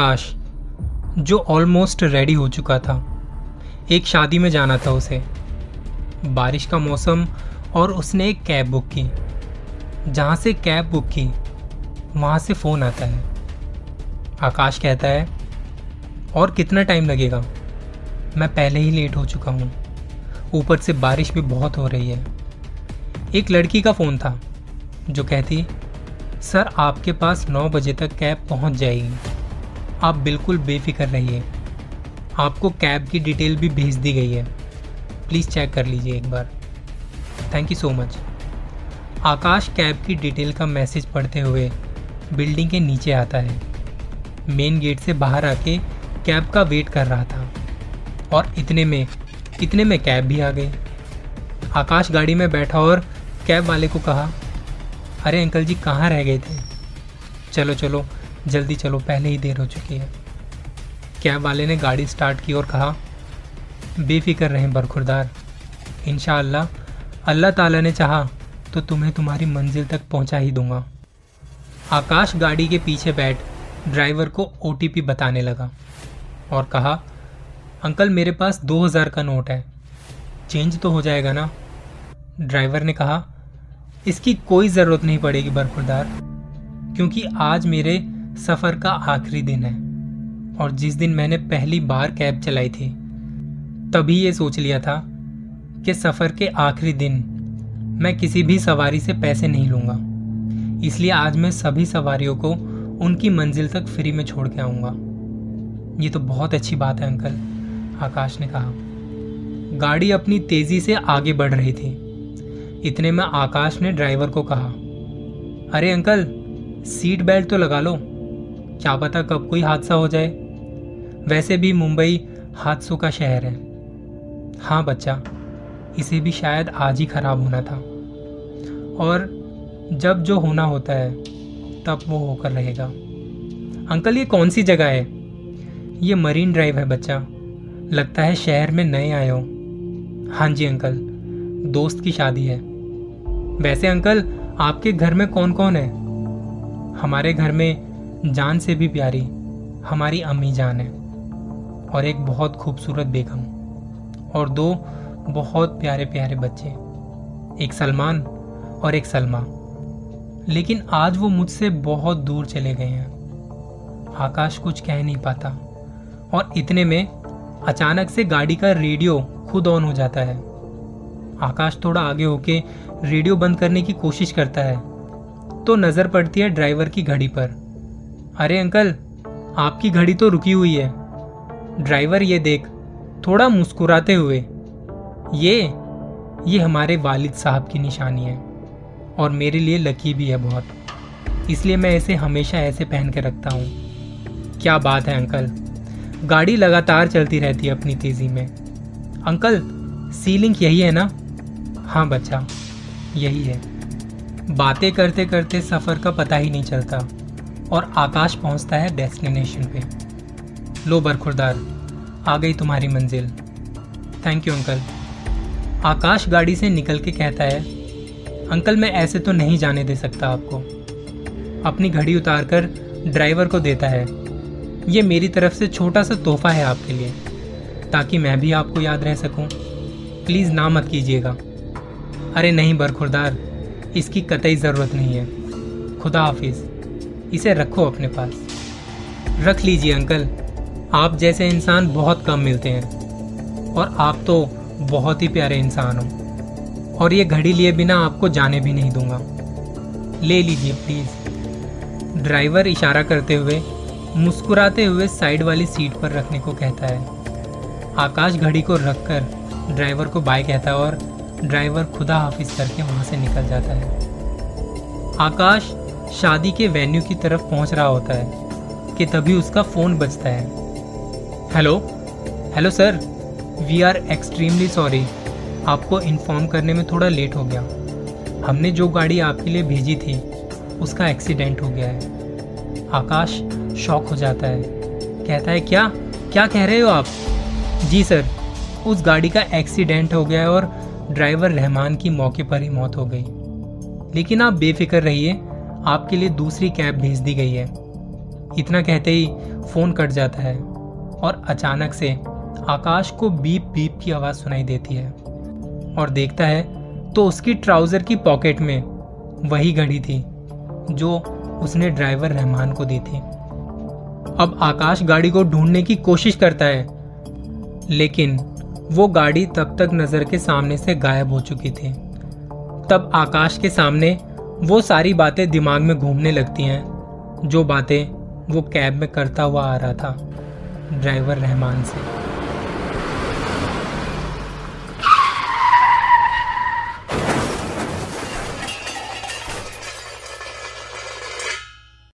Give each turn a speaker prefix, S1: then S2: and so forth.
S1: आकाश जो almost ready हो चुका था। एक शादी में जाना था उसे। बारिश का मौसम और उसने एक कैब बुक की। जहाँ से कैब बुक की, वहाँ से फ़ोन आता है। आकाश कहता है, और कितना टाइम लगेगा? मैं पहले ही लेट हो चुका हूँ। ऊपर से बारिश भी बहुत हो रही है। एक लड़की का फ़ोन था, जो कहती, सर, आपके पास नौ बजे तक कैब पहुँच जाएगी। आप बिल्कुल बेफिक्र रहिए। आपको कैब की डिटेल भी भेज दी गई है। प्लीज़ चेक कर लीजिए एक बार। Thank you so much Akash cab की डिटेल का मैसेज पढ़ते हुए बिल्डिंग के नीचे आता है। मेन गेट से बाहर आके कैब का वेट कर रहा था। और इतने में इतने में कैब भी आ गई। आकाश गाड़ी में बैठा और कैब वाले को कहा, अरे अंकल जी, कहाँ रह गए थे? चलो चलो जल्दी चलो, पहले ही देर हो चुकी है। कैब वाले ने गाड़ी स्टार्ट की और कहा, बेफिक्र रहें बरखुरदार। इन अल्लाह ताला ने चाहा तो तुम्हें तुम्हारी मंजिल तक पहुँचा ही दूँगा। आकाश गाड़ी के पीछे बैठ ड्राइवर को ओटीपी बताने लगा और कहा, अंकल, मेरे पास दो हज़ार का नोट है। चेंज तो हो जाएगा ना? ड्राइवर ने कहा, इसकी कोई ज़रूरत नहीं पड़ेगी बरखुरदार, क्योंकि आज मेरे सफ़र का आखिरी दिन है। और जिस दिन मैंने पहली बार कैब चलाई थी, तभी ये सोच लिया था कि सफ़र के आखिरी दिन मैं किसी भी सवारी से पैसे नहीं लूँगा। इसलिए आज मैं सभी सवारियों को उनकी मंजिल तक फ्री में छोड़ के आऊँगा। ये तो बहुत अच्छी बात है, अंकल, आकाश ने कहा। गाड़ी अपनी तेज़ी से आगे बढ़ रही थी। इतने में आकाश ने ड्राइवर को कहा, अरे अंकल, सीट बेल्ट तो लगा लो। क्या पता कब कोई हादसा हो जाए। वैसे भी मुंबई हादसों का शहर है। हाँ बच्चा, इसे भी शायद आज ही खराब होना था। और जब जो होना होता है, तब वो होकर रहेगा। अंकल, ये कौन सी जगह है? ये मरीन ड्राइव है बच्चा। लगता है शहर में नए आए हो। हाँ जी अंकल, दोस्त की शादी है। वैसे अंकल, आपके घर में कौन कौन है? हमारे घर में जान से भी प्यारी हमारी अम्मी जान है और एक बहुत खूबसूरत बेगम और दो बहुत प्यारे प्यारे बच्चे, एक सलमान और एक सलमा। लेकिन आज वो मुझसे बहुत दूर चले गए हैं। आकाश कुछ कह नहीं पाता और इतने में अचानक से गाड़ी का रेडियो खुद ऑन हो जाता है। आकाश थोड़ा आगे होके रेडियो बंद करने की कोशिश करता है तो नज़र पड़ती है ड्राइवर की घड़ी पर। अरे अंकल, आपकी घड़ी तो रुकी हुई है। ड्राइवर ये देख थोड़ा मुस्कुराते हुए, ये ये हमारे वालिद साहब की निशानी है और मेरे लिए लकी भी है बहुत। इसलिए मैं इसे हमेशा ऐसे पहन के रखता हूँ। क्या बात है अंकल, गाड़ी लगातार चलती रहती है अपनी तेज़ी में। अंकल, सीलिंग यही है ना? हाँ बच्चा, यही है। बातें करते करते सफ़र का पता ही नहीं चलता। और आकाश पहुँचता है डेस्टिनेशन पे। लो बरखुरदार, आ गई तुम्हारी मंजिल। थैंक यू अंकल आकाश गाड़ी से निकल के कहता है, अंकल, मैं ऐसे तो नहीं जाने दे सकता आपको। अपनी घड़ी उतार कर ड्राइवर को देता है, ये मेरी तरफ़ से छोटा सा तोहफा है आपके लिए, ताकि मैं भी आपको याद रह सकूँ। प्लीज़ ना मत कीजिएगा। अरे नहीं बरखुरदार, इसकी कतई ज़रूरत नहीं है। खुदा हाफिज़। इसे रखो अपने पास। रख लीजिए अंकल। आप जैसे इंसान बहुत कम मिलते हैं। और आप तो बहुत ही प्यारे इंसान हो। और ये घड़ी लिए बिना आपको जाने भी नहीं दूँगा। ले लीजिए प्लीज़ ड्राइवर इशारा करते हुए, मुस्कुराते हुए साइड वाली सीट पर रखने को कहता है। आकाश घड़ी को रखकर ड्राइवर को बाय कहता है और ड्राइवर खुदा हाफिज करके वहाँ से निकल जाता है। आकाश शादी के वेन्यू की तरफ़ पहुँच रहा होता है, कि तभी उसका फ़ोन बजता है। Hello? Hello sir, we are extremely sorry. आपको इन्फॉर्म करने में थोड़ा लेट हो गया। हमने जो गाड़ी आपके लिए भेजी थी, उसका एक्सीडेंट हो गया है। आकाश शॉक हो जाता है। कहता है, क्या? क्या कह रहे हो आप? जी सर, उस गाड़ी का एक्सीडेंट हो गया है और ड्राइवर रहमान की मौके पर ही मौत हो गई। लेकिन आप बेफिक्र रहिए आपके लिए दूसरी कैब भेज दी गई है। इतना कहते ही फ़ोन कट जाता है और अचानक से आकाश को बीप बीप की आवाज़ सुनाई देती है और देखता है तो उसकी ट्राउज़र की पॉकेट में वही घड़ी थी, जो उसने ड्राइवर रहमान को दी थी। अब आकाश गाड़ी को ढूँढने की कोशिश करता है, लेकिन वो गाड़ी तब तक नज़र के सामने से गायब हो चुकी थी। तब आकाश के सामने वो सारी बातें दिमाग में घूमने लगती हैं। जो बातें वो कैब में करता हुआ आ रहा था, ड्राइवर रहमान से।